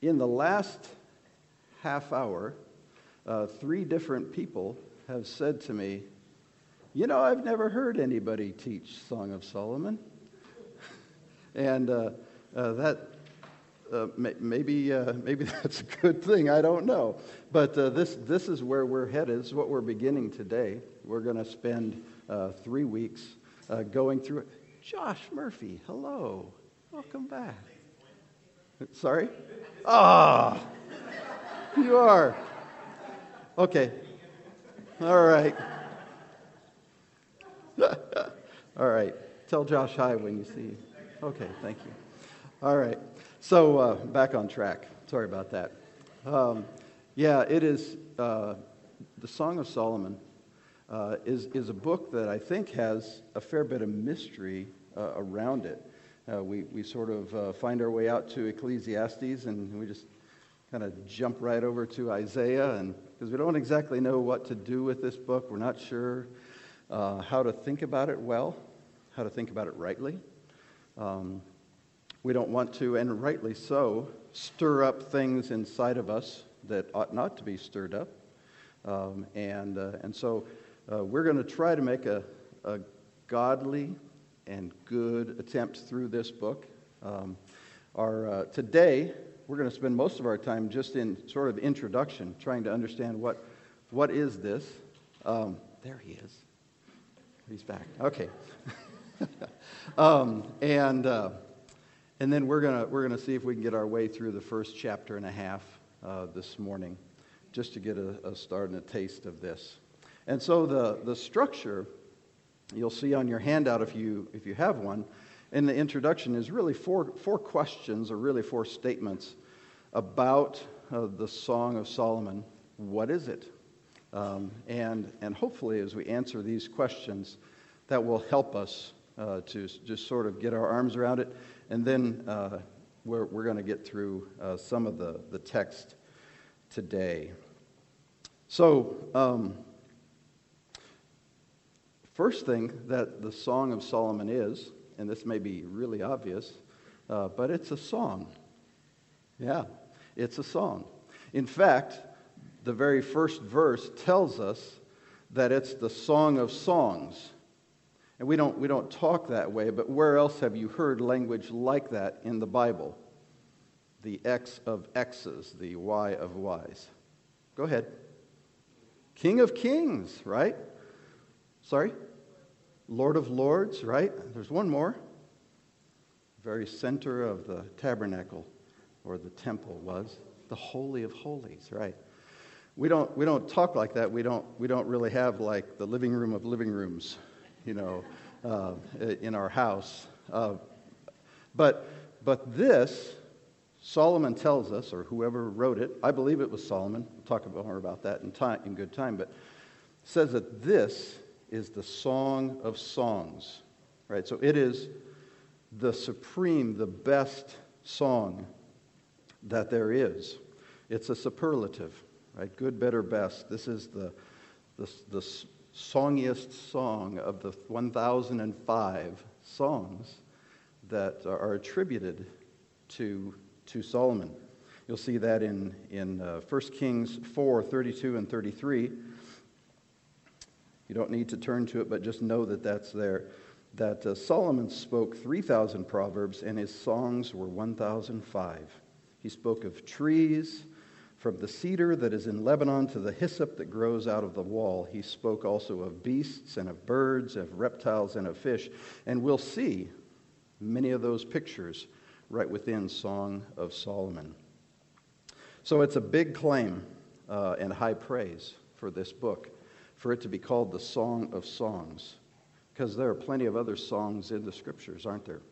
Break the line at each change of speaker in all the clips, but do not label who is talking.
In the last half hour, uh, three different people have said to me, You know, I've never heard anybody teach Song of Solomon. and uh, uh, that uh, may, maybe, uh, maybe that's a good thing. I don't know. But uh, this, this is where we're headed. This is what we're beginning today. We're going to spend uh, three weeks uh, going through it. Josh Murphy, hello. Welcome back. Sorry? Ah, oh, you are. Okay. All right. All right. Tell Josh hi when you see him. Okay, thank you. All right. So, uh, back on track. Sorry about that. Um, yeah, it is uh, the Song of Solomon uh, is, is a book that I think has a fair bit of mystery uh, around it. Uh, we, we sort of uh, find our way out to Ecclesiastes and we just kind of jump right over to Isaiah, and because we don't exactly know what to do with this book, we're not sure uh, how to think about it well, how to think about it rightly. Um, we don't want to, and rightly so, stir up things inside of us that ought not to be stirred up. Um, and, uh, and so uh, we're going to try to make a, a, godly and good attempt through this book. Um, our, uh, today, we're going to spend most of our time just in sort of introduction, trying to understand what, what is this. Um, there he is. He's back. Okay. um, and, uh, and then we're going we're gonna see if we can get our way through the first chapter and a half uh, this morning, just to get a, a start and a taste of this. And so the, the structure you'll see on your handout if you, if you have one in the introduction is really four, four questions or really four statements about uh, the Song of Solomon. What is it? Um, and, and hopefully, as we answer these questions, that will help us uh, to just sort of get our arms around it. And then uh, we're, we're going to get through uh, some of the, the text today. So, um, First thing that the Song of Solomon is, and this may be really obvious, uh, but it's a song. Yeah, it's a song. In fact, the very first verse tells us that it's the Song of Songs. And we don't, we don't talk that way, but where else have you heard language like that in the Bible? The X of X's, the Y of Y's. Go ahead. King of Kings, right? Sorry? Lord of Lords, right? There's one more. Very center of the tabernacle or the temple was the Holy of Holies, right? We don't, we don't talk like that. We don't, we don't really have like the living room of living rooms, you know, uh, in our house. Uh, but, but this, Solomon tells us, or whoever wrote it, I believe it was Solomon, we'll talk more about that in, time, in good time, but says that this is the Song of Songs, right? So it is the supreme, the best song that there is. It's a superlative, right? Good, better, best. This is the, the, the songiest song of the 1,005 songs that are attributed to, to Solomon. You'll see that in, in uh, 1 Kings 4 32 and 33. You don't need to turn to it, but just know that that's there. That uh, Solomon spoke 3,000 proverbs, and his songs were 1,005. He spoke of trees, from the cedar that is in Lebanon to the hyssop that grows out of the wall. He spoke also of beasts and of birds, of reptiles and of fish. And we'll see many of those pictures right within Song of Solomon. So it's a big claim uh, and high praise for this book for it to be called the Song of Songs, because there are plenty of other songs in the scriptures, aren't there?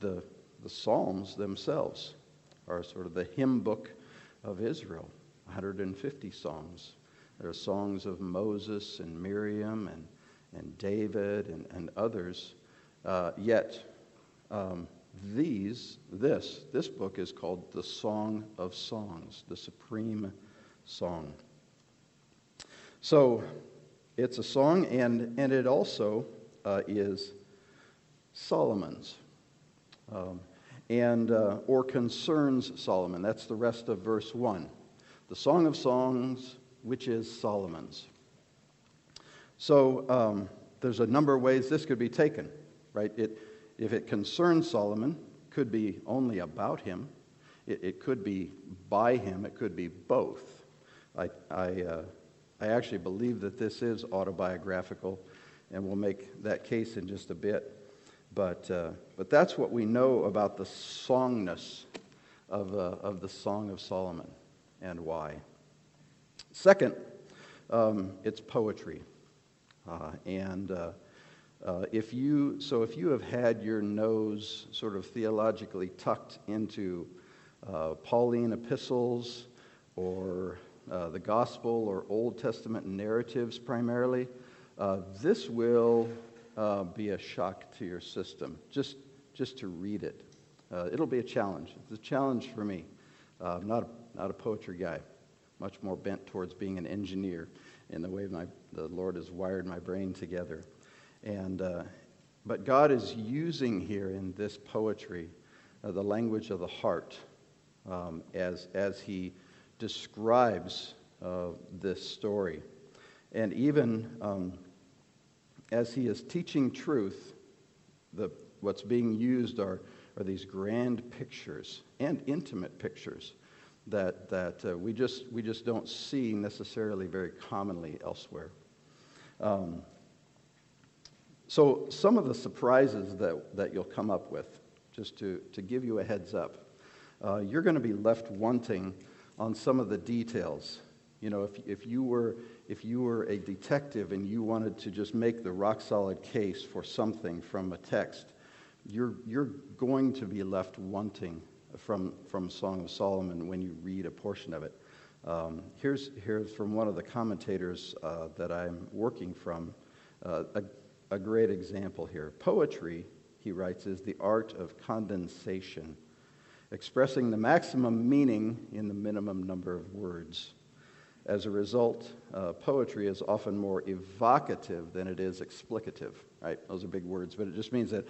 The, the Psalms themselves are sort of the hymn book of Israel 150 songs. There are songs of Moses and Miriam and, and David and, and others. Uh, yet, um, these, this, this book is called the Song of Songs, the supreme song. So it's a song, and, and it also uh, is Solomon's. Um, and, uh, or concerns Solomon. That's the rest of verse 1. The Song of Songs, which is Solomon's. So um, there's a number of ways this could be taken, right? It, if it concerns Solomon, could be only about him. It, it could be by him. It could be both. I, I, uh, I actually believe that this is autobiographical, and we'll make that case in just a bit. But, uh, but that's what we know about the songness of, uh, of the Song of Solomon and why. Second, um, it's poetry. Uh, and uh, uh, if you, so if you have had your nose sort of theologically tucked into uh, Pauline epistles or uh, the gospel or Old Testament narratives primarily, uh, this will be a shock to your system just, just to read it. it'll be a challenge. It's a challenge for me. I'm not, not a poetry guy, much more bent towards being an engineer in the way my, the Lord has wired my brain together. And, uh, but God is using here in this poetry uh, the language of the heart um, as, as He describes uh, this story. And even um, as He is teaching truth, the, what's being used are, are these grand pictures and intimate pictures that, that uh, we, just, we just don't see necessarily very commonly elsewhere. Um, so, some of the surprises that, that you'll come up with, just to, to give you a heads up, uh, you're going to be left wanting on some of the details. You know, if, if, you were, if you were a detective and you wanted to just make the rock solid case for something from a text, you're, you're going to be left wanting from, from Song of Solomon when you read a portion of it. Um, here's, here's from one of the commentators uh, that I'm working from uh, a, a great example here. Poetry, he writes, is the art of condensation, expressing the maximum meaning in the minimum number of words. As a result, uh, poetry is often more evocative than it is explicative, right? Those are big words, but it just means that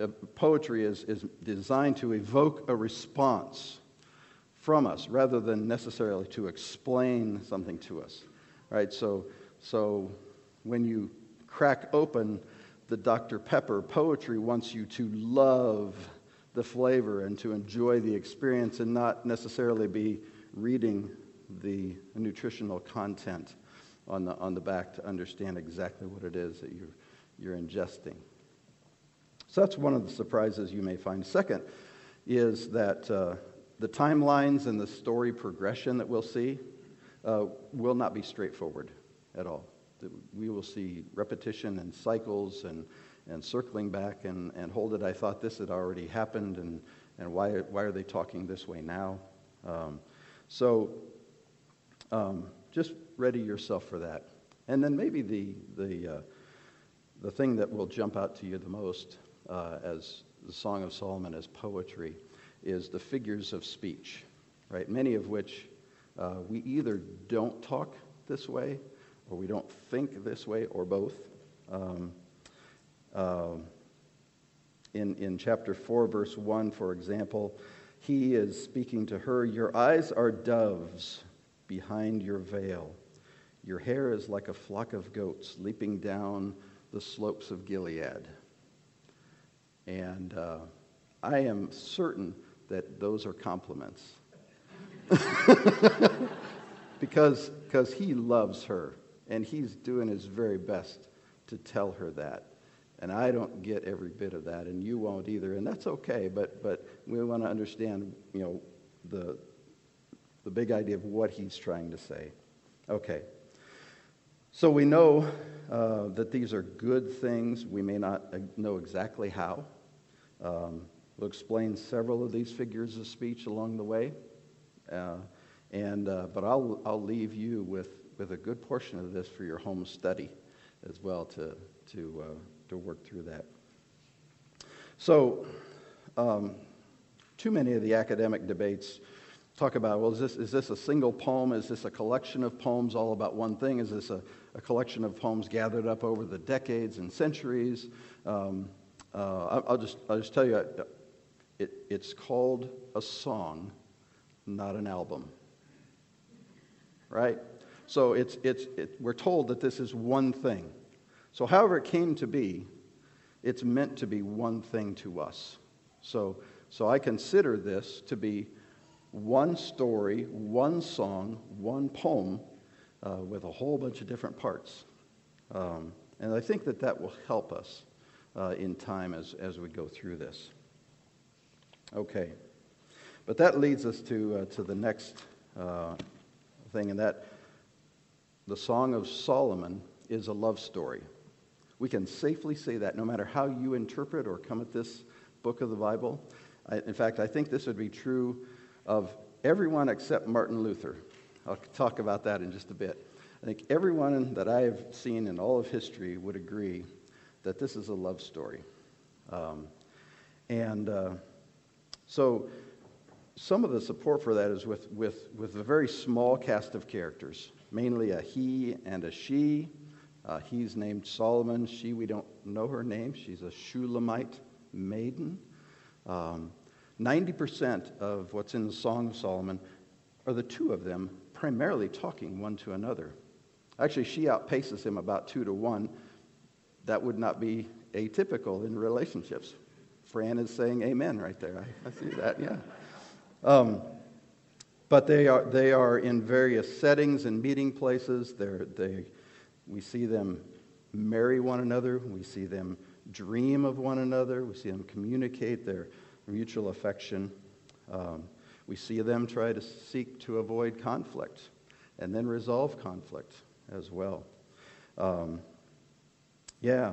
uh, poetry is, is designed to evoke a response from us rather than necessarily to explain something to us. Right? So, so when you crack open the Dr. Pepper, poetry wants you to love the flavor and to enjoy the experience and not necessarily be reading the nutritional content on the, on the back to understand exactly what it is that you're, you're ingesting. So that's one of the surprises you may find. Second is that uh, the timelines and the story progression that we'll see uh, will not be straightforward at all. We will see repetition and cycles and, and circling back and, and hold it. I thought this had already happened, and, and why, why are they talking this way now? Um, so um, just ready yourself for that. And then maybe the, the, uh, the thing that will jump out to you the most uh, as the Song of Solomon as poetry is the figures of speech, right? Many of which uh, we either don't talk this way or we don't think this way or both. Um, uh, in, in chapter 4, verse 1, for example, he is speaking to her Your eyes are doves behind your veil. Your hair is like a flock of goats leaping down the slopes of Gilead. And uh, I am certain that those are compliments. because because he loves her and he's doing his very best to tell her that. And I don't get every bit of that, and you won't either, and that's okay. But but we want to understand, you know, the the big idea of what he's trying to say. Okay. So we know uh, that these are good things. We may not know exactly how. Um, we'll explain several of these figures of speech along the way. Uh, and, uh, but I'll, I'll leave you with, with a good portion of this for your home study as well to, to, uh, to work through that. So, um, too many of the academic debates talk about well, is this, is this a single poem? Is this a collection of poems all about one thing? Is this a, a collection of poems gathered up over the decades and centuries? Um, uh, I'll, just, I'll just tell you, it, it's called a song, not an album. Right? So it's, it's, it, we're told that this is one thing. So, however it came to be, it's meant to be one thing to us. So, so I consider this to be one story, one song, one poem uh, with a whole bunch of different parts. Um, and I think that that will help us uh, in time as, as we go through this. Okay. But that leads us to, uh, to the next uh, thing, and that the Song of Solomon is a love story. We can safely say that no matter how you interpret or come at this book of the Bible. I, in fact, I think this would be true of everyone except Martin Luther. I'll talk about that in just a bit. I think everyone that I have seen in all of history would agree that this is a love story. Um, and uh, so some of the support for that is with, with, with a very small cast of characters, mainly a he and a she. Uh, he's named Solomon. She, we don't know her name. She's a Shulamite maiden. Um, 90% of what's in the Song of Solomon are the two of them primarily talking one to another. Actually, she outpaces him about two to one. That would not be atypical in relationships. Fran is saying amen right there. I, I see that, yeah. Um, but they are, they are in various settings and meeting places. They're, they, we see them marry one another. We see them dream of one another. We see them communicate their mutual affection. Um, we see them try to seek to avoid conflict and then resolve conflict as well. Um, yeah.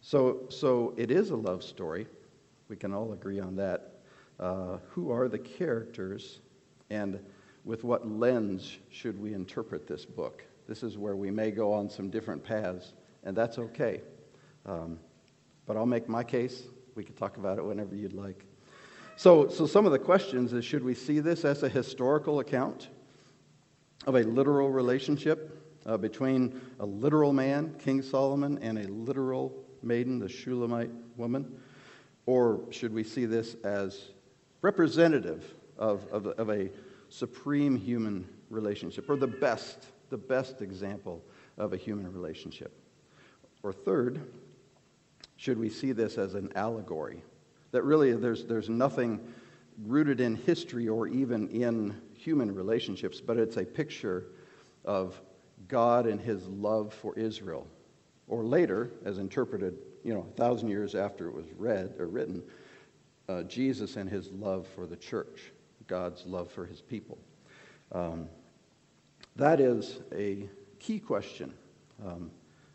So, so it is a love story. We can all agree on that. Uh, who are the characters and with what lens should we interpret this book? This is where we may go on some different paths, and that's okay. Um, but I'll make my case. We can talk about it whenever you'd like. So, so some of the questions is should we see this as a historical account of a literal relationship uh, between a literal man, King Solomon, and a literal maiden, the Shulamite woman? Or should we see this as representative of, of, of a supreme human relationship, or the best, the best example of a human relationship? Or third, should we see this as an allegory? That really there's, there's nothing rooted in history or even in human relationships, but it's a picture of God and his love for Israel. Or later, as interpreted, you know, a thousand years after it was read or written, uh, Jesus and his love for the church, God's love for his people. Um, that is a key question. Um,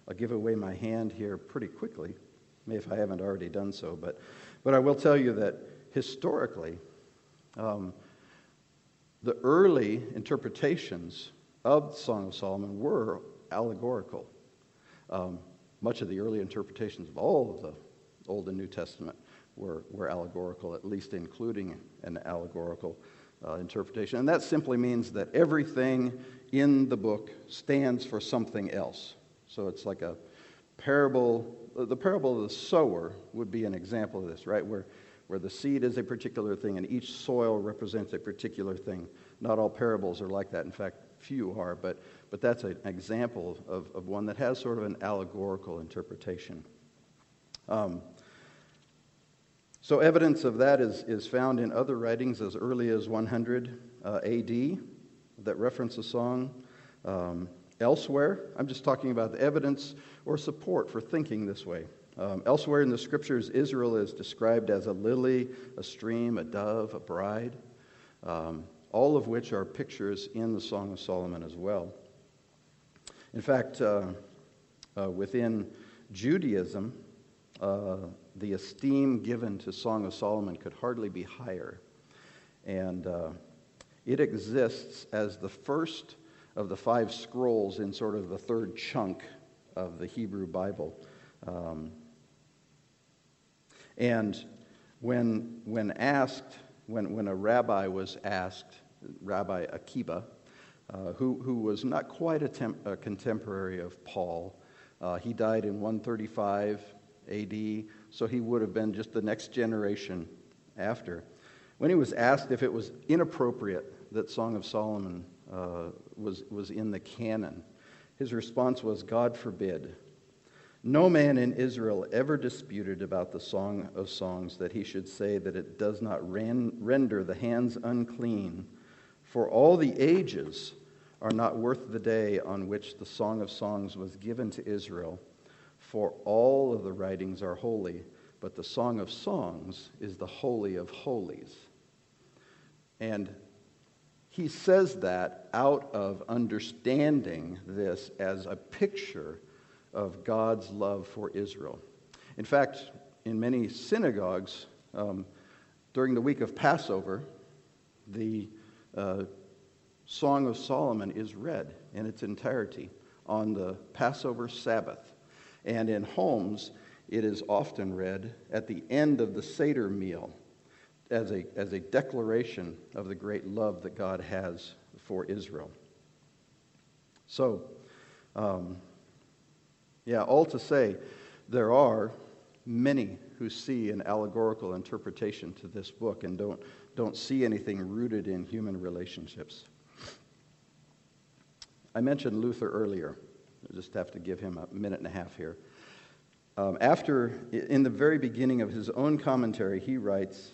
I'll give away my hand here pretty quickly, maybe if I haven't already done so, but, but I will tell you that historically, um, the early interpretations of the Song of Solomon were allegorical. Um, much of the early interpretations of all of the Old and New Testament were, were allegorical, at least including an allegorical uh, interpretation. And that simply means that everything in the book stands for something else. So it's like a parable. The parable of the sower would be an example of this, right? Where, where the seed is a particular thing and each soil represents a particular thing. Not all parables are like that. In fact, few are, but, but that's an example of, of one that has sort of an allegorical interpretation. Um, so, evidence of that is, is found in other writings as early as 100 uh, AD that reference the song. Um, elsewhere, I'm just talking about the evidence or support for thinking this way. Um, elsewhere in the scriptures, Israel is described as a lily, a stream, a dove, a bride, um, all of which are pictures in the Song of Solomon as well. In fact, uh, uh, within Judaism, uh, the esteem given to Song of Solomon could hardly be higher. And uh, it exists as the first of the five scrolls in sort of the third chunk of the Hebrew Bible. Um, and when, when asked, when, when a rabbi was asked, Rabbi Akiba, uh, who, who was not quite a, temp- a contemporary of Paul, uh, he died in 135 AD, so he would have been just the next generation after. When he was asked if it was inappropriate that Song of Solomon uh, was, was in the canon, his response was, God forbid. No man in Israel ever disputed about the Song of Songs that he should say that it does not ran, render the hands unclean, for all the ages are not worth the day on which the Song of Songs was given to Israel, for all of the writings are holy, but the Song of Songs is the holy of holies. And he says that out of understanding this as a picture of God's love for Israel. In fact, in many synagogues, um, during the week of Passover, the uh, Song of Solomon is read in its entirety on the Passover Sabbath. And in homes, it is often read at the end of the Seder meal as a, as a declaration of the great love that God has for Israel. So, um, yeah, all to say, there are many who see an allegorical interpretation to this book and don't, don't see anything rooted in human relationships. I mentioned Luther earlier. Just have to give him a minute and a half here. Um, after, in the very beginning of his own commentary, he writes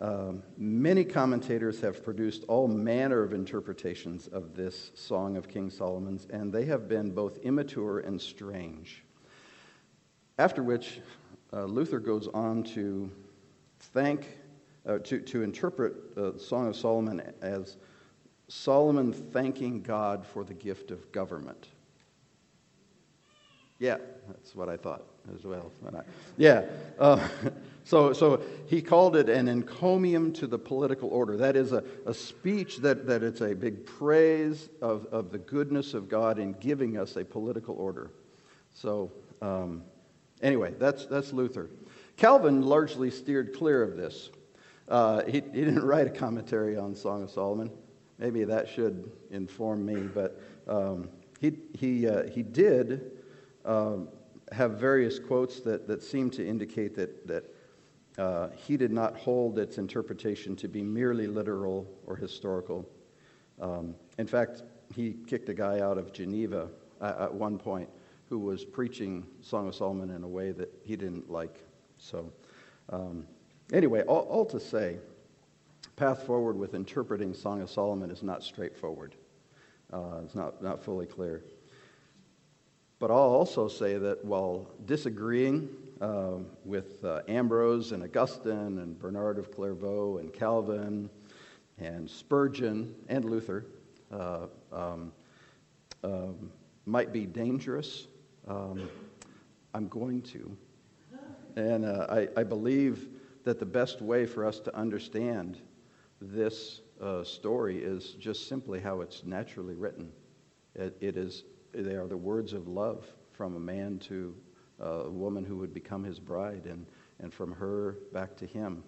um, Many commentators have produced all manner of interpretations of this Song of King Solomon's, and they have been both immature and strange. After which, uh, Luther goes on to thank, uh, to, to interpret the Song of Solomon as Solomon thanking God for the gift of government. Yeah, that's what I thought as well. Yeah. Uh, so, so he called it an encomium to the political order. That is a, a speech that, that it's a big praise of, of the goodness of God in giving us a political order. So, um, anyway, that's, that's Luther. Calvin largely steered clear of this. Uh, he, he didn't write a commentary on Song of Solomon. Maybe that should inform me, but um, he, he, uh, he did um, have various quotes that, that seem to indicate that, that uh, he did not hold its interpretation to be merely literal or historical. Um, in fact, he kicked a guy out of Geneva at, at one point who was preaching Song of Solomon in a way that he didn't like. So, um, anyway, all, all to say, path forward with interpreting Song of Solomon is not straightforward. Uh, it's not, not fully clear. But I'll also say that while disagreeing uh, with uh, Ambrose and Augustine and Bernard of Clairvaux and Calvin and Spurgeon and Luther uh, um, um, might be dangerous, um, I'm going to. And uh, I, I believe that the best way for us to understand this uh, story is just simply how it's naturally written. It, it is, they are the words of love from a man to a woman who would become his bride, and, and from her back to him.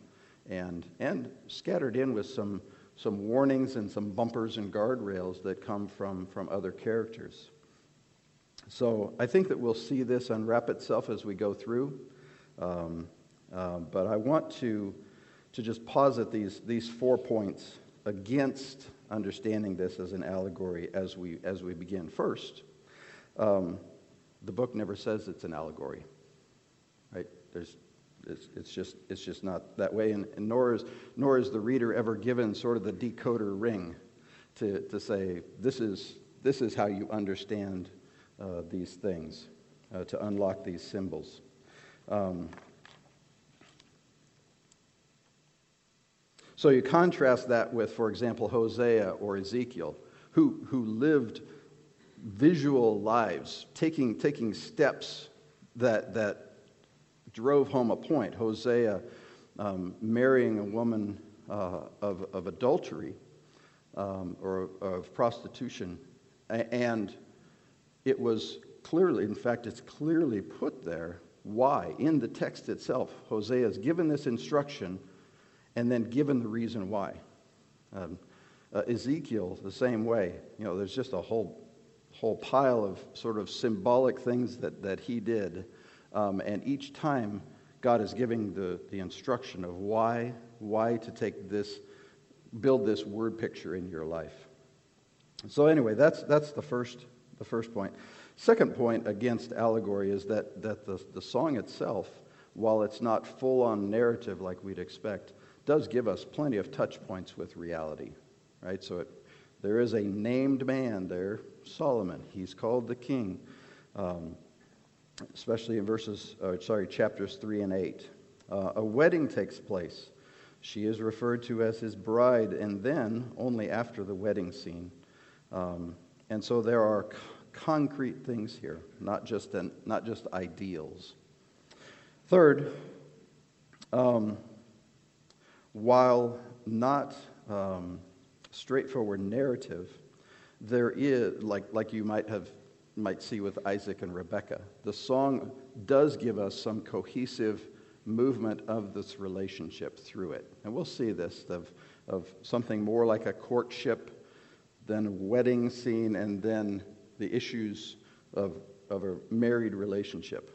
And, and scattered in with some, some warnings and some bumpers and guardrails that come from, from other characters. So I think that we'll see this unwrap itself as we go through. Um, uh, but I want to to just posit these, these four points against understanding this as an allegory as we, as we begin. First, um, the book never says it's an allegory, right? There's, it's, it's, just, it's just not that way, and, and, nor, is, nor is the reader ever given sort of the decoder ring to, to say, this is, this is how you understand uh, these things, uh, to unlock these symbols. Um, So you contrast that with, for example, Hosea or Ezekiel, who, who lived visual lives, taking, taking steps that, that drove home a point. Hosea um, marrying a woman uh, of, of adultery um, or of prostitution. And it was clearly, in fact, it's clearly put there why in the text itself. Hosea is given this instruction and then given the reason why. Um, uh, Ezekiel, the same way. You know, there's just a whole, whole pile of sort of symbolic things that, that he did. Um, and each time, God is giving the, the instruction of why, why to take this, build this word picture in your life. So anyway, that's, that's the, first, the first point. Second point against allegory is that, that the, the song itself, while it's not full on narrative like we'd expect, does give us plenty of touch points with reality, right? So it, there is a named man there, Solomon. He's called the king, um, especially in verses, uh, sorry, chapters 3 and 8. Uh, a wedding takes place. She is referred to as his bride, and then only after the wedding scene. Um, and so there are c- concrete things here, not just, an, not just ideals. Third, um, while not um, straightforward narrative, there is, like, like you might have might see with Isaac and Rebecca, the song does give us some cohesive movement of this relationship through it. And we'll see this of, of something more like a courtship, then a wedding scene, and then the issues of, of a married relationship.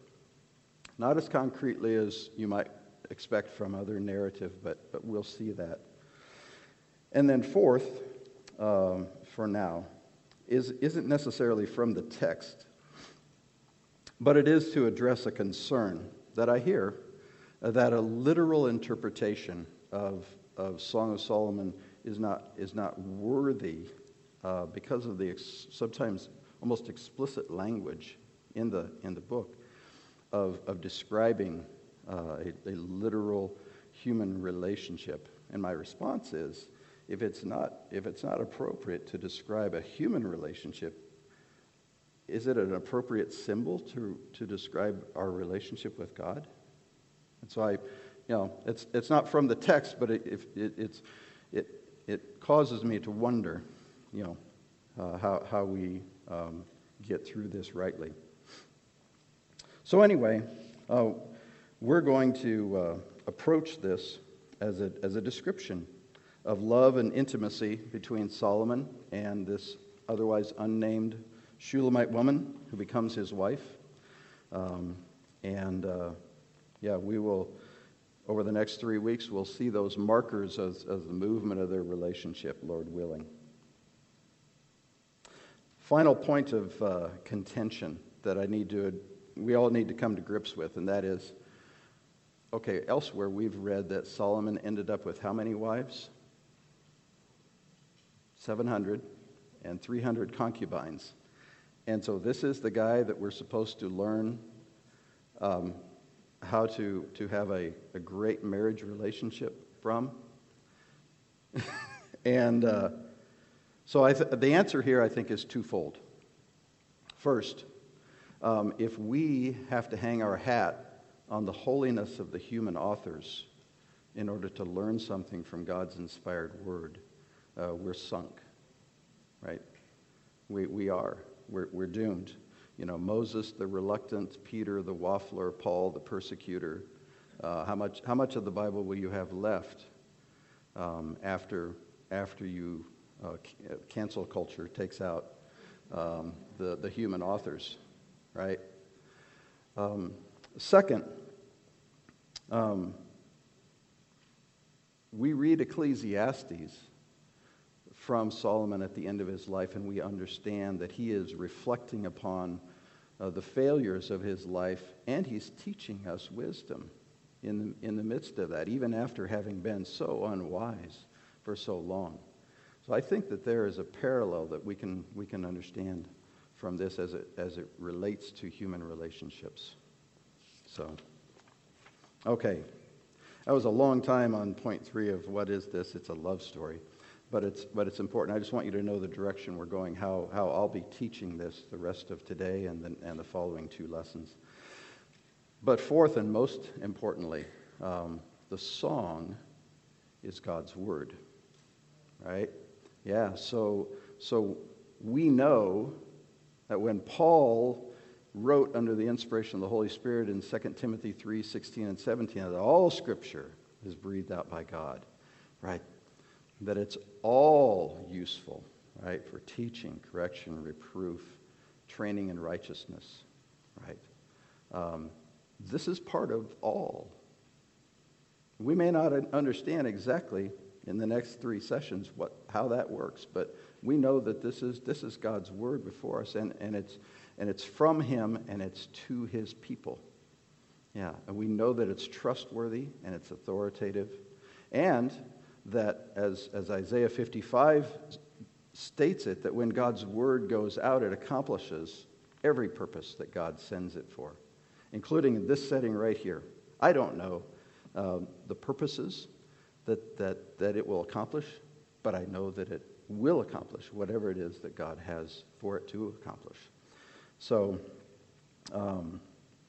Not as concretely as you might expect from other narrative, but, but we'll see that. And then, fourth, um, for now, is, isn't necessarily from the text, but it is to address a concern that I hear uh, that a literal interpretation of, of Song of Solomon is not, is not worthy uh, because of the ex- sometimes almost explicit language in the, in the book of, of describing uh, a, a literal human relationship. And my response is if it's not, if it's not appropriate to describe a human relationship, is it an appropriate symbol to, to describe our relationship with God? And so I, you know, it's, it's not from the text, but it, it, it's, it, it causes me to wonder, you know, uh, how, how we um, get through this rightly. So, anyway, uh, we're going to uh, approach this as a, as a description of love and intimacy between Solomon and this otherwise unnamed Shulamite woman who becomes his wife. Um, and uh, yeah, we will, over the next three weeks, we'll see those markers of, of the movement of their relationship, Lord willing. Final point of uh, contention that I need to, we all need to come to grips with, and that is okay, elsewhere we've read that Solomon ended up with how many wives? 700 and 300 concubines. And so this is the guy that we're supposed to learn um, how to, to have a, a great marriage relationship from. and uh, so th- the answer here, I think, is twofold. First, um, if we have to hang our hat on the holiness of the human authors in order to learn something from God's inspired word, uh, we're sunk, right? We, we are. We're, we're doomed. You know, Moses the reluctant, Peter the waffler, Paul the persecutor. Uh, how, much, how much of the Bible will you have left um, after, after you uh, uh, cancel culture takes out um, the, the human authors, right? Um, second, um, we read Ecclesiastes from Solomon at the end of his life, and we understand that he is reflecting upon uh, the failures of his life, and he's teaching us wisdom in the, in the midst of that, even after having been so unwise for so long. So I think that there is a parallel that we can, we can understand from this as it, as it relates to human relationships. So, okay. That was a long time on point three of what is this? It's a love story but it's, but it's important. I just want you to know the direction we're going, how, how I'll be teaching this the rest of today and the, and the following two lessons. But fourth and most importantly, um, the song is God's word, right? Yeah, so, so we know that when Paul wrote under the inspiration of the Holy Spirit in 2 Timothy 3 16 and 17 that all scripture is breathed out by God, right? That it's all useful, right, for teaching, correction, reproof, training in righteousness, right? Um, this is part of all. We may not understand exactly in the next three sessions what, how that works, but we know that this is, this is God's word before us, and, and, it's, and it's from Him and it's to His people. Yeah, and we know that it's trustworthy and it's authoritative, and that, as, as Isaiah 55 states it, that when God's word goes out, it accomplishes every purpose that God sends it for, including in this setting right here. I don't know um, the purposes that, that, that it will accomplish, but I know that it will accomplish whatever it is that God has for it to accomplish. So, um,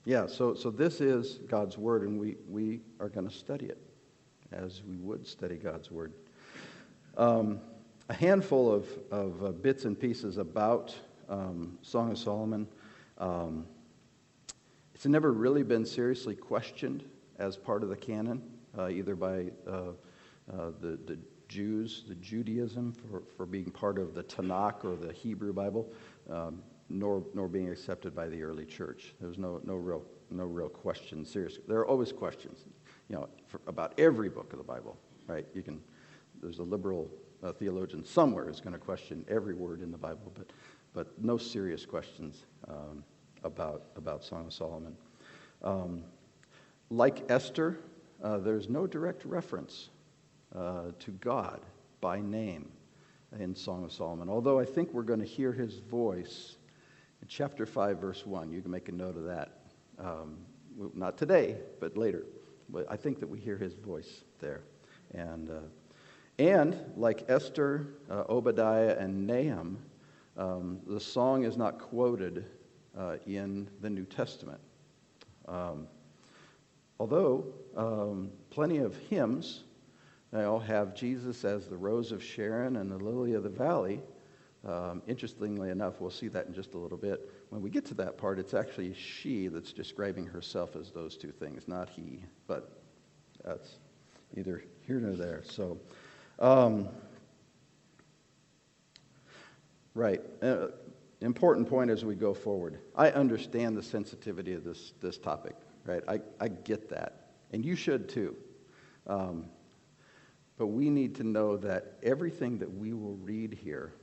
yeah, so, so this is God's Word, and we, we are going to study it as we would study God's Word. Um, a handful of, of uh, bits and pieces about um, Song of Solomon. Um, it's never really been seriously questioned as part of the canon, uh, either by uh, uh, the, the Jews, the Judaism, for, for being part of the Tanakh or the Hebrew Bible, um, nor, nor being accepted by the early church. There was no, no, real, no real question, serious. There are always questions, you know, about every book of the Bible, right? You can, there's a liberal uh, theologian somewhere who's going to question every word in the Bible, but, but no serious questions um, about, about Song of Solomon. Um, like Esther, uh, there's no direct reference uh, to God by name in Song of Solomon, although I think we're going to hear his voice in chapter 5, verse 1. You can make a note of that. Um, not today, but later. But I think that we hear his voice there. And, uh, and like Esther, uh, Obadiah, and Nahum, um, the song is not quoted uh, in the New Testament. Um, although um, plenty of hymns they all have Jesus as the rose of Sharon and the lily of the valley. Um, interestingly enough, we'll see that in just a little bit. When we get to that part, it's actually she that's describing herself as those two things, not he. But that's either here nor there. So, um, right. Uh, important point as we go forward. I understand the sensitivity of this, this topic, right? I, I get that. And you should too. Um, but we need to know that everything that we will read here,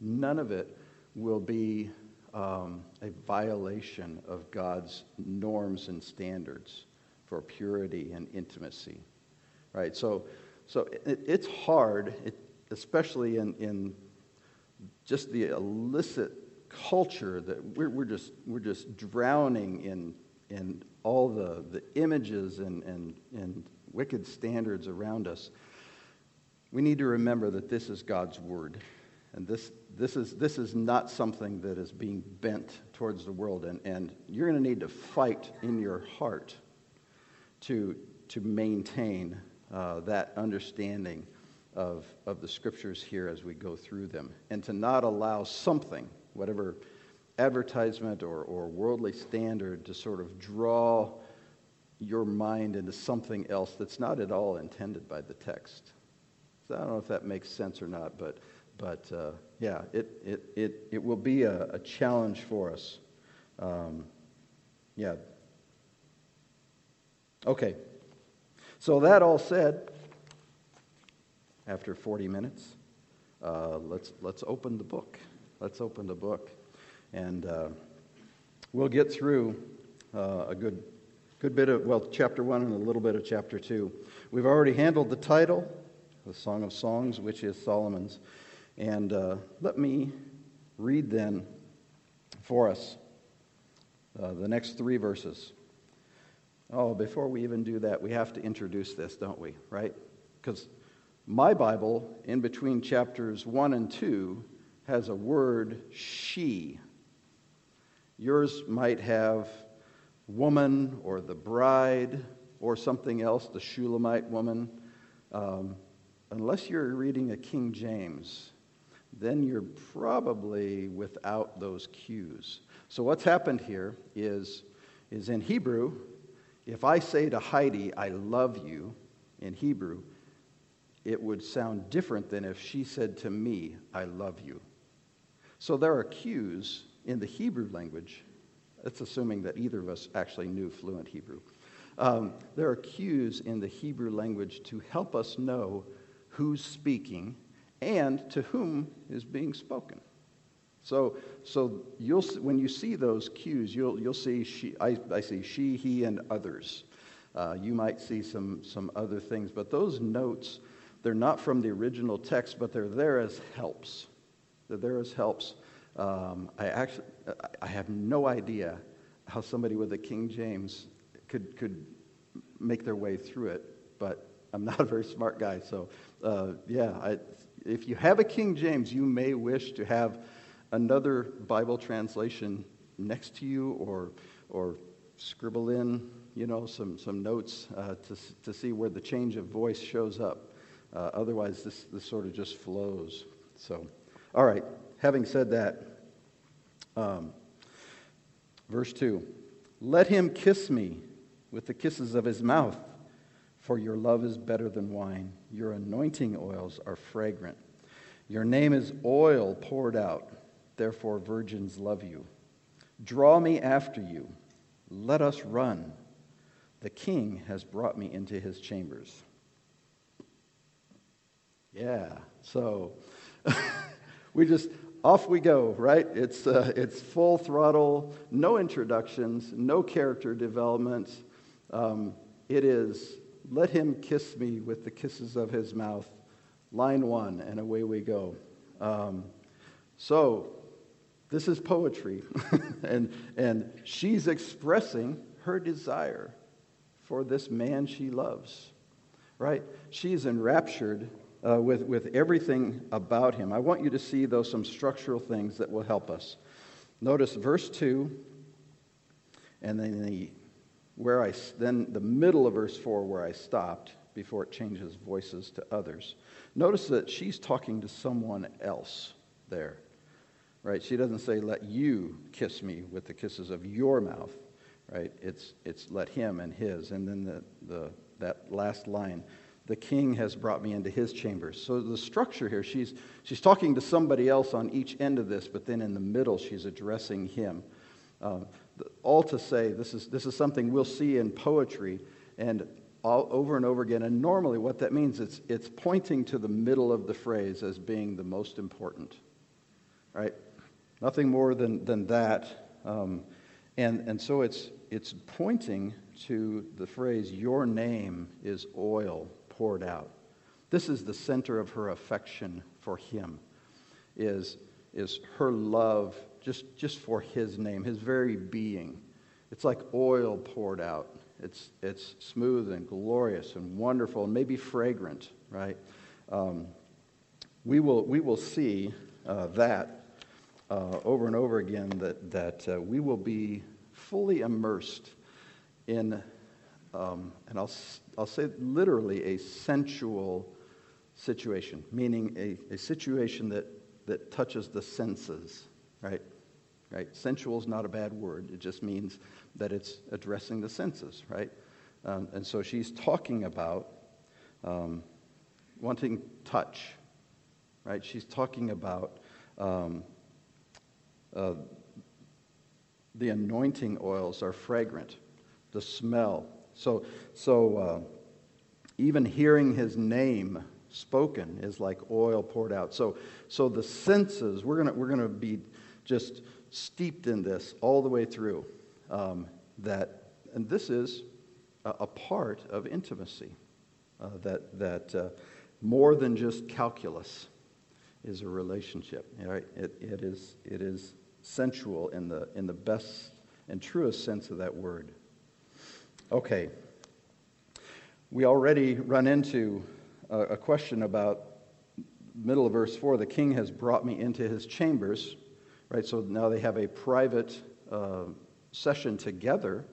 none of it will be um, a violation of God's norms and standards for purity and intimacy. Right? So, so it, it's hard, it, especially in, in just the illicit culture that we're, we're, just, we're just drowning in, in all the, the images and, and, and wicked standards around us we need to remember that this is God's word. And this, this, is, this is not something that is being bent towards the world. And, and you're going to need to fight in your heart to, to maintain uh, that understanding of, of the scriptures here as we go through them. And to not allow something, whatever advertisement or, or worldly standard, to sort of draw your mind into something else that's not at all intended by the text. So I don't know if that makes sense or not, but, but uh, yeah, it, it, it, it will be a, a challenge for us. Um, yeah. Okay. So, that all said, after 40 minutes, uh, let's, let's open the book. Let's open the book. And uh, we'll get through uh, a good, good bit of, well, chapter 1 and a little bit of chapter 2. We've already handled the title the Song of Songs, which is Solomon's. And uh, let me read then for us uh, the next three verses. Oh, before we even do that, we have to introduce this, don't we? Right? Because my Bible, in between chapters 1 and 2, has a word, she. Yours might have woman or the bride or something else, the Shulamite woman. Um, unless you're reading a King James, then you're probably without those cues. So what's happened here is, is in Hebrew, if I say to Heidi, I love you, in Hebrew, it would sound different than if she said to me, I love you. So there are cues in the Hebrew language. That's assuming that either of us actually knew fluent Hebrew. Um, there are cues in the Hebrew language to help us know who's speaking and to whom is being spoken. So, so you'll, when you see those cues, you'll, you'll see, she, I, I see she, he, and others. Uh, you might see some, some other things, but those notes, they're not from the original text, but they're there as helps. They're there as helps. Um, I actually, I have no idea how somebody with a King James could, could make their way through it, but I'm not a very smart guy. So, uh, yeah, I, if you have a King James, you may wish to have another Bible translation next to you or, or scribble in, you know, some, some notes uh, to, to see where the change of voice shows up. Uh, otherwise, this, this sort of just flows. So, all right, having said that, um, verse 2 Let him kiss me with the kisses of his mouth, for your love is better than wine. Your anointing oils are fragrant. Your name is oil poured out Therefore, virgins love you. Draw me after you. Let us run. The king has brought me into his chambers. Yeah, so we just, off we go, right? It's, uh, it's full throttle, no introductions, no character development. Um, it is, let him kiss me with the kisses of his mouth. Line one, and away we go. Um, so, this is poetry. and, and she's expressing her desire for this man she loves, right? She's enraptured uh, with, with everything about him. I want you to see, though, some structural things that will help us. Notice verse 2, and then the, where I, then the middle of verse 4 where I stopped before it changes voices to others. Notice that she's talking to someone else there right? She doesn't say, let you kiss me with the kisses of your mouth, right? It's, it's let him and his. And then the, the, that last line, the king has brought me into his chambers. So the structure here, she's, she's talking to somebody else on each end of this, but then in the middle, she's addressing him. Um, all to say, this is, this is something we'll see in poetry and all, over and over again. And normally, what that means, it's, it's pointing to the middle of the phrase as being the most important, right? Nothing more than, than that. Um, and, and so it's, it's pointing to the phrase, Your name is oil poured out. This is the center of her affection for him, is, is her love just, just for his name, his very being. It's like oil poured out. It's, it's smooth and glorious and wonderful and maybe fragrant, right? Um, we, will, we will see uh, that uh, over and over again that, that uh, we will be fully immersed in, um, and I'll, I'll say literally, a sensual situation, meaning a, a situation that, that touches the senses, right? Right? Sensual is not a bad word. It just means that it's addressing the senses, right? Um, and so she's talking about um, wanting touch, right? She's talking about um, uh, the anointing oils are fragrant, the smell. So, so uh, even hearing his name spoken is like oil poured out. So, so the senses, we're going we're gonna be just steeped in this all the way through. Um, that, and this is a, a part of intimacy. Uh, that that uh, more than just calculus is a relationship. Right? It, it, is, it is sensual in the, in the best and truest sense of that word. Okay. We already run into a, a question about middle of verse 4 the king has brought me into his chambers right so now they have a private uh, session together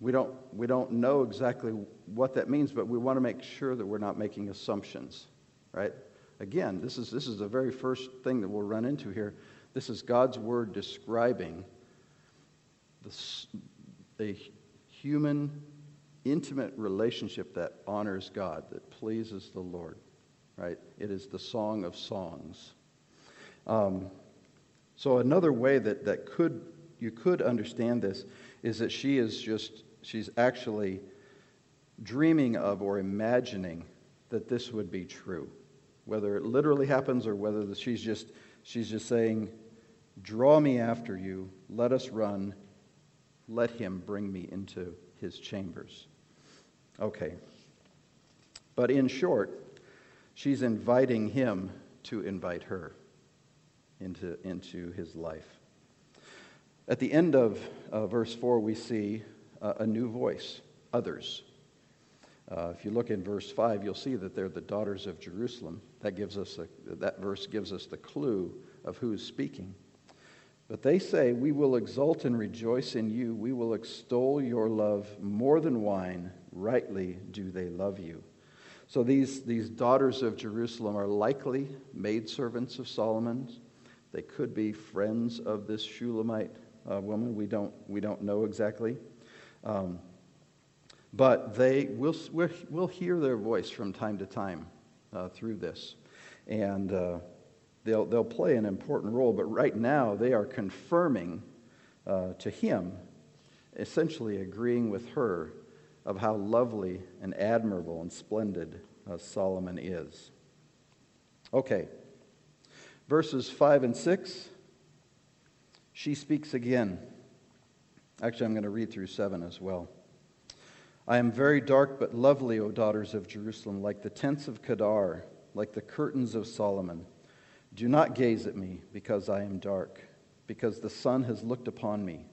we don't we don't know exactly what that means but we want to make sure that we're not making assumptions right again this is this is the very first thing that we'll run into here this is God's word describing the, a human, intimate relationship that honors God, that pleases the Lord, right? It is the song of songs. Um, so another way that, that could you could understand this is that she is just she's actually dreaming of or imagining that this would be true. Whether it literally happens or whether she's just, she's just saying, Draw me after you, let us run, let him bring me into his chambers. Okay. But in short, she's inviting him to invite her into, into his life. At the end of uh, verse 4, we see uh, a new voice, others. Uh, if you look in verse 5, you'll see that they're the daughters of Jerusalem. That, gives us a, that verse gives us the clue of who is speaking. But they say, We will exult and rejoice in you. We will extol your love more than wine. Rightly do they love you. So these, these daughters of Jerusalem are likely maidservants of Solomon's. They could be friends of this Shulamite uh, woman. We don't, we don't know exactly. Um, but they will we'll, hear their voice from time to time uh, through this. And uh, they'll, they'll play an important role. But right now, they are confirming uh, to him, essentially agreeing with her of how lovely and admirable and splendid uh, Solomon is. Okay, verses 5 and 6, she speaks again. Actually, I'm going to read through 7 as well. I am very dark but lovely, O daughters of Jerusalem, like the tents of Kedar, like the curtains of Solomon. Do not gaze at me, because I am dark, because the sun has looked upon me.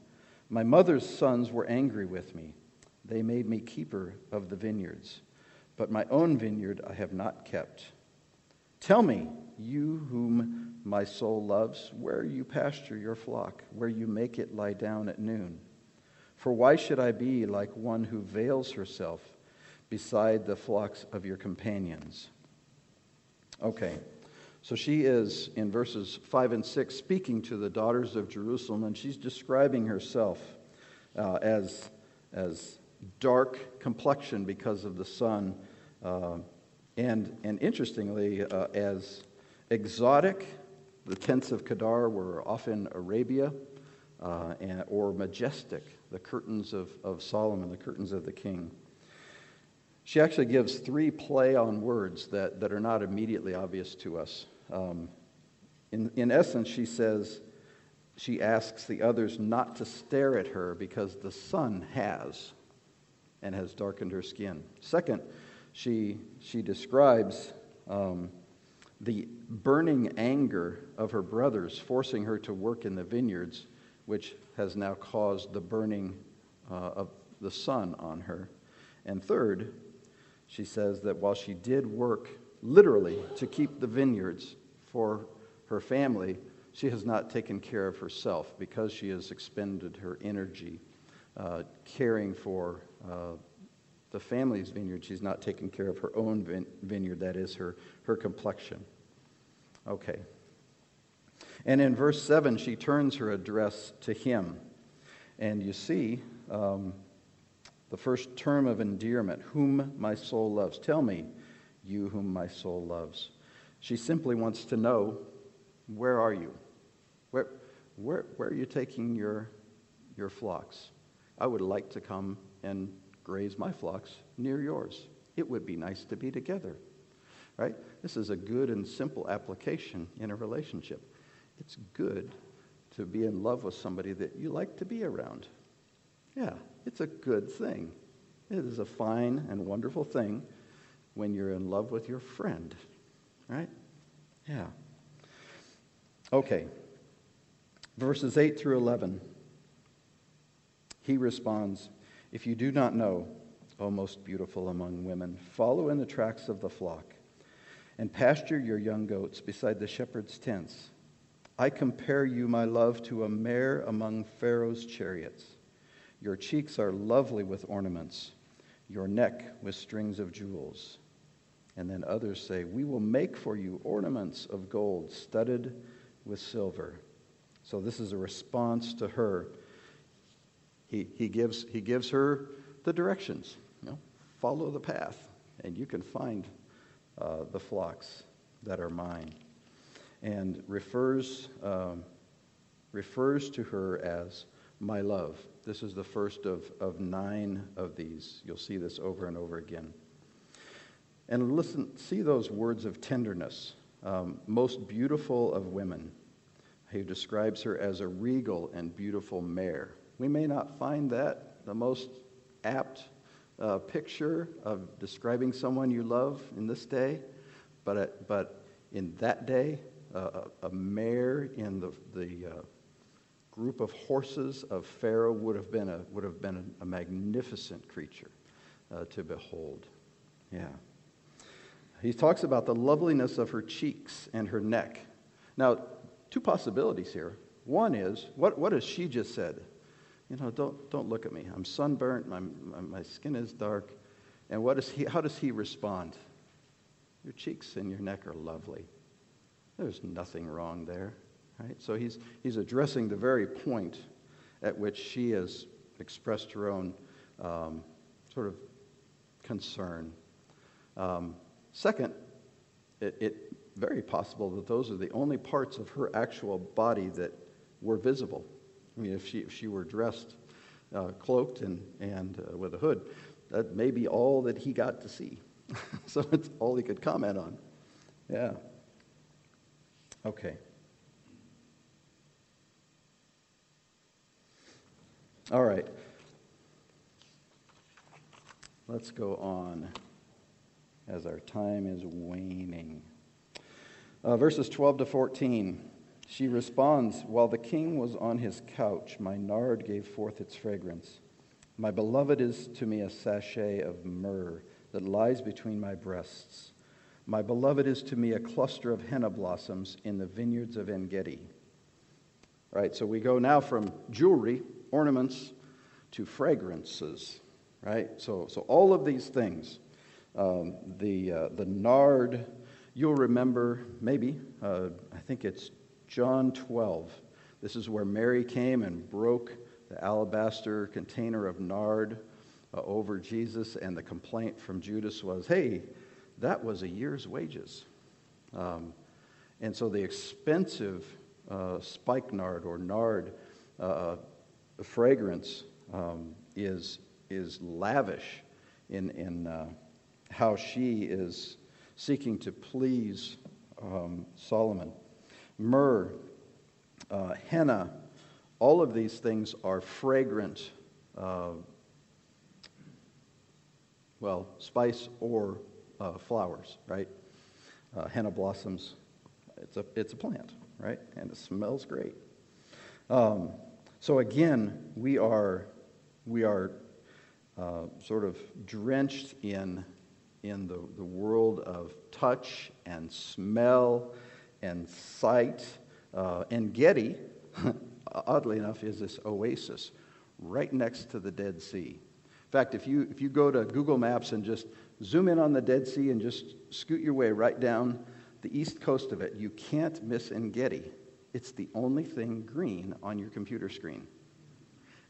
My mother's sons were angry with me. They made me keeper of the vineyards, but my own vineyard I have not kept. Tell me, you whom my soul loves, where you pasture your flock, where you make it lie down at noon. For why should I be like one who veils herself beside the flocks of your companions? Okay, so she is in verses 5 and 6 speaking to the daughters of Jerusalem, and she's describing herself uh, as, as dark complexion because of the sun, uh, and, and interestingly, uh, as exotic. The tents of Kedar were often Arabia uh, and, or majestic the curtains of, of Solomon, the curtains of the king. She actually gives three play on words that, that are not immediately obvious to us. Um, in, in essence, she says, she asks the others not to stare at her because the sun has and has darkened her skin. Second, she, she describes um, the burning anger of her brothers forcing her to work in the vineyards which has now caused the burning uh, of the sun on her. And third, she says that while she did work literally to keep the vineyards for her family, she has not taken care of herself because she has expended her energy uh, caring for uh, the family's vineyard. She's not taking care of her own vineyard, that is, her, her complexion. Okay. And in verse 7, she turns her address to him. And you see um, the first term of endearment, whom my soul loves. Tell me, you whom my soul loves. She simply wants to know, where are you? Where, where, where are you taking your, your flocks? I would like to come and graze my flocks near yours. It would be nice to be together, right? This is a good and simple application in a relationship. It's good to be in love with somebody that you like to be around. Yeah, it's a good thing. It is a fine and wonderful thing when you're in love with your friend, right? Yeah. Okay. Verses 8 through 11. He responds If you do not know, O most beautiful among women, follow in the tracks of the flock and pasture your young goats beside the shepherd's tents. I compare you, my love, to a mare among Pharaoh's chariots. Your cheeks are lovely with ornaments, your neck with strings of jewels. And then others say, We will make for you ornaments of gold studded with silver. So this is a response to her. He, he, gives, he gives her the directions. You know, follow the path, and you can find uh, the flocks that are mine and refers, um, refers to her as my love. This is the first of, of nine of these. You'll see this over and over again. And listen, see those words of tenderness. Um, most beautiful of women. He describes her as a regal and beautiful mare. We may not find that the most apt uh, picture of describing someone you love in this day, but, uh, but in that day, uh, a, a mare in the, the uh, group of horses of Pharaoh would have been a, would have been a, magnificent creature uh, to behold. Yeah. He talks about the loveliness of her cheeks and her neck. Now, two possibilities here. One is, what, what has she just said? You know, don't, don't look at me. I'm sunburnt, my, my, my skin is dark. And what is he, how does he respond? Your cheeks and your neck are lovely. There's nothing wrong there. Right? So he's, he's addressing the very point at which she has expressed her own um, sort of concern. Um, second, it, it very possible that those are the only parts of her actual body that were visible. I mean, if she, if she were dressed uh, cloaked and, and uh, with a hood, that may be all that he got to see. so it's all he could comment on. Yeah. Okay. All right. Let's go on as our time is waning. Uh, verses 12 to 14. She responds, While the king was on his couch, my nard gave forth its fragrance. My beloved is to me a sachet of myrrh that lies between my breasts. My beloved is to me a cluster of henna blossoms in the vineyards of Engedi. All right, so we go now from jewelry, ornaments, to fragrances, right? So, so all of these things, um, the, uh, the nard, you'll remember maybe, uh, I think it's John 12. This is where Mary came and broke the alabaster container of nard uh, over Jesus, and the complaint from Judas was, hey, that was a year's wages. Um, and so the expensive uh, spikenard or nard uh, fragrance um, is, is lavish in, in uh, how she is seeking to please um, Solomon. Myrrh, uh, henna, all of these things are fragrant, uh, well, spice or uh, flowers, right? Uh, henna blossoms, it's a, it's a plant, right? And it smells great. Um, so again, we are, we are uh, sort of drenched in, in the, the world of touch and smell and sight. Uh, Engedi, oddly enough, is this oasis right next to the Dead Sea. In fact, if you, if you go to Google Maps and just zoom in on the Dead Sea and just scoot your way right down the east coast of it, you can't miss Engedi. It's the only thing green on your computer screen.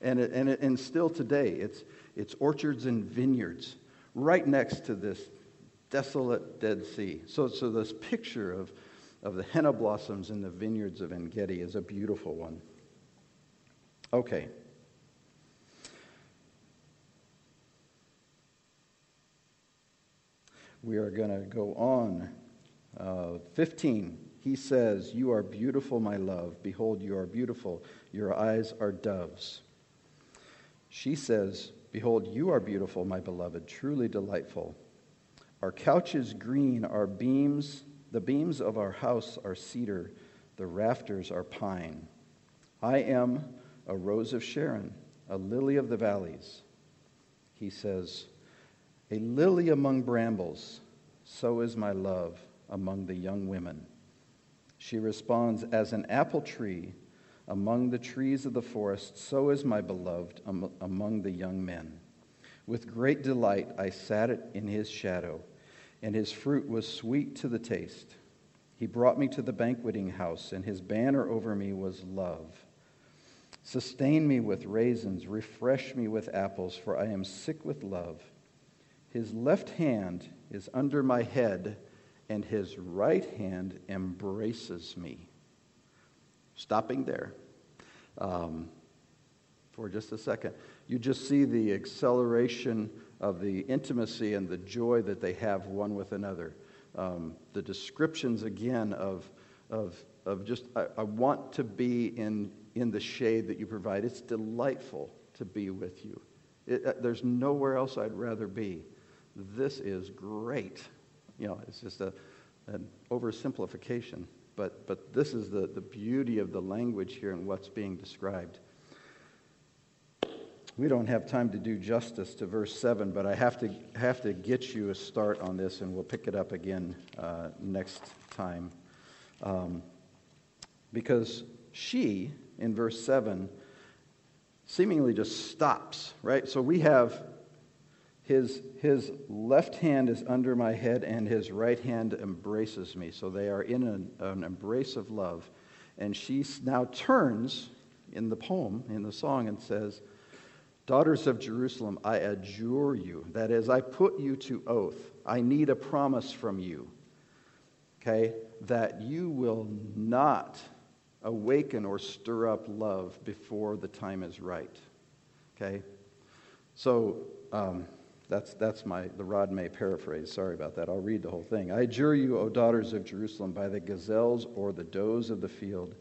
And, it, and, it, and still today, it's, it's orchards and vineyards right next to this desolate Dead Sea. So, so this picture of, of the henna blossoms in the vineyards of Engedi is a beautiful one. Okay. We are going to go on. Uh, 15 he says, You are beautiful, my love. Behold, you are beautiful. Your eyes are doves. She says, Behold, you are beautiful, my beloved, truly delightful. Our couch is green, our beams, the beams of our house are cedar, the rafters are pine. I am a rose of Sharon, a lily of the valleys. He says, A lily among brambles, so is my love among the young women. She responds, As an apple tree among the trees of the forest, so is my beloved among the young men. With great delight I sat in his shadow, and his fruit was sweet to the taste. He brought me to the banqueting house, and his banner over me was love. Sustain me with raisins, refresh me with apples, for I am sick with love. His left hand is under my head and his right hand embraces me. Stopping there. Um, for just a second, you just see the acceleration of the intimacy and the joy that they have one with another. Um, the descriptions again of, of, of just, I, I want to be in, in the shade that you provide. It's delightful to be with you. It, uh, there's nowhere else I'd rather be. This is great. You know, it's just a, an oversimplification, but, but this is the, the beauty of the language here and what's being described. We don't have time to do justice to verse 7, but I have to, have to get you a start on this, and we'll pick it up again uh, next time. Um, because she, in verse 7, seemingly just stops, right? So we have his, his left hand is under my head, and his right hand embraces me. So they are in an, an embrace of love. And she now turns in the poem, in the song, and says, Daughters of Jerusalem, I adjure you. That is, I put you to oath. I need a promise from you, okay, that you will not awaken or stir up love before the time is right. Okay? So um, that's, that's my, the Rod May paraphrase. Sorry about that. I'll read the whole thing. I adjure you, O daughters of Jerusalem, by the gazelles or the does of the field,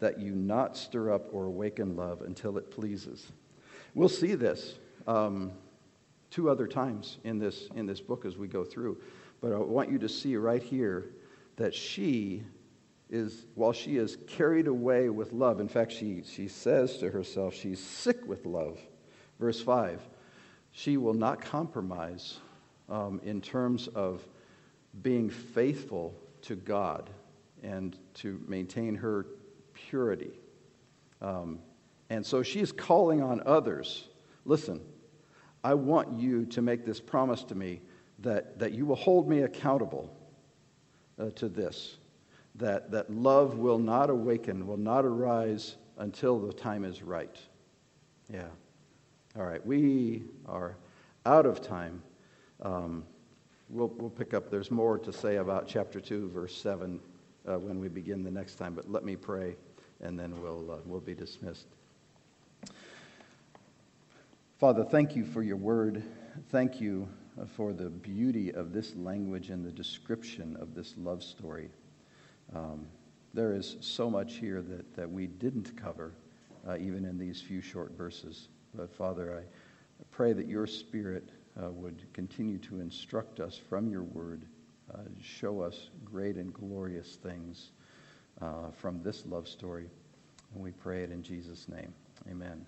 that you not stir up or awaken love until it pleases. We'll see this um, two other times in this, in this book as we go through. But I want you to see right here that she is, while she is carried away with love, in fact, she, she says to herself, she's sick with love. Verse 5 she will not compromise um, in terms of being faithful to God and to maintain her purity. Um, and so she is calling on others listen, I want you to make this promise to me that, that you will hold me accountable uh, to this, that, that love will not awaken, will not arise until the time is right. Yeah. All right, we are out of time. Um, we'll, we'll pick up, there's more to say about chapter 2, verse 7 uh, when we begin the next time, but let me pray and then we'll, uh, we'll be dismissed. Father, thank you for your word. Thank you for the beauty of this language and the description of this love story. Um, there is so much here that, that we didn't cover, uh, even in these few short verses. But Father, I pray that your Spirit uh, would continue to instruct us from your word, uh, show us great and glorious things uh, from this love story. And we pray it in Jesus' name. Amen.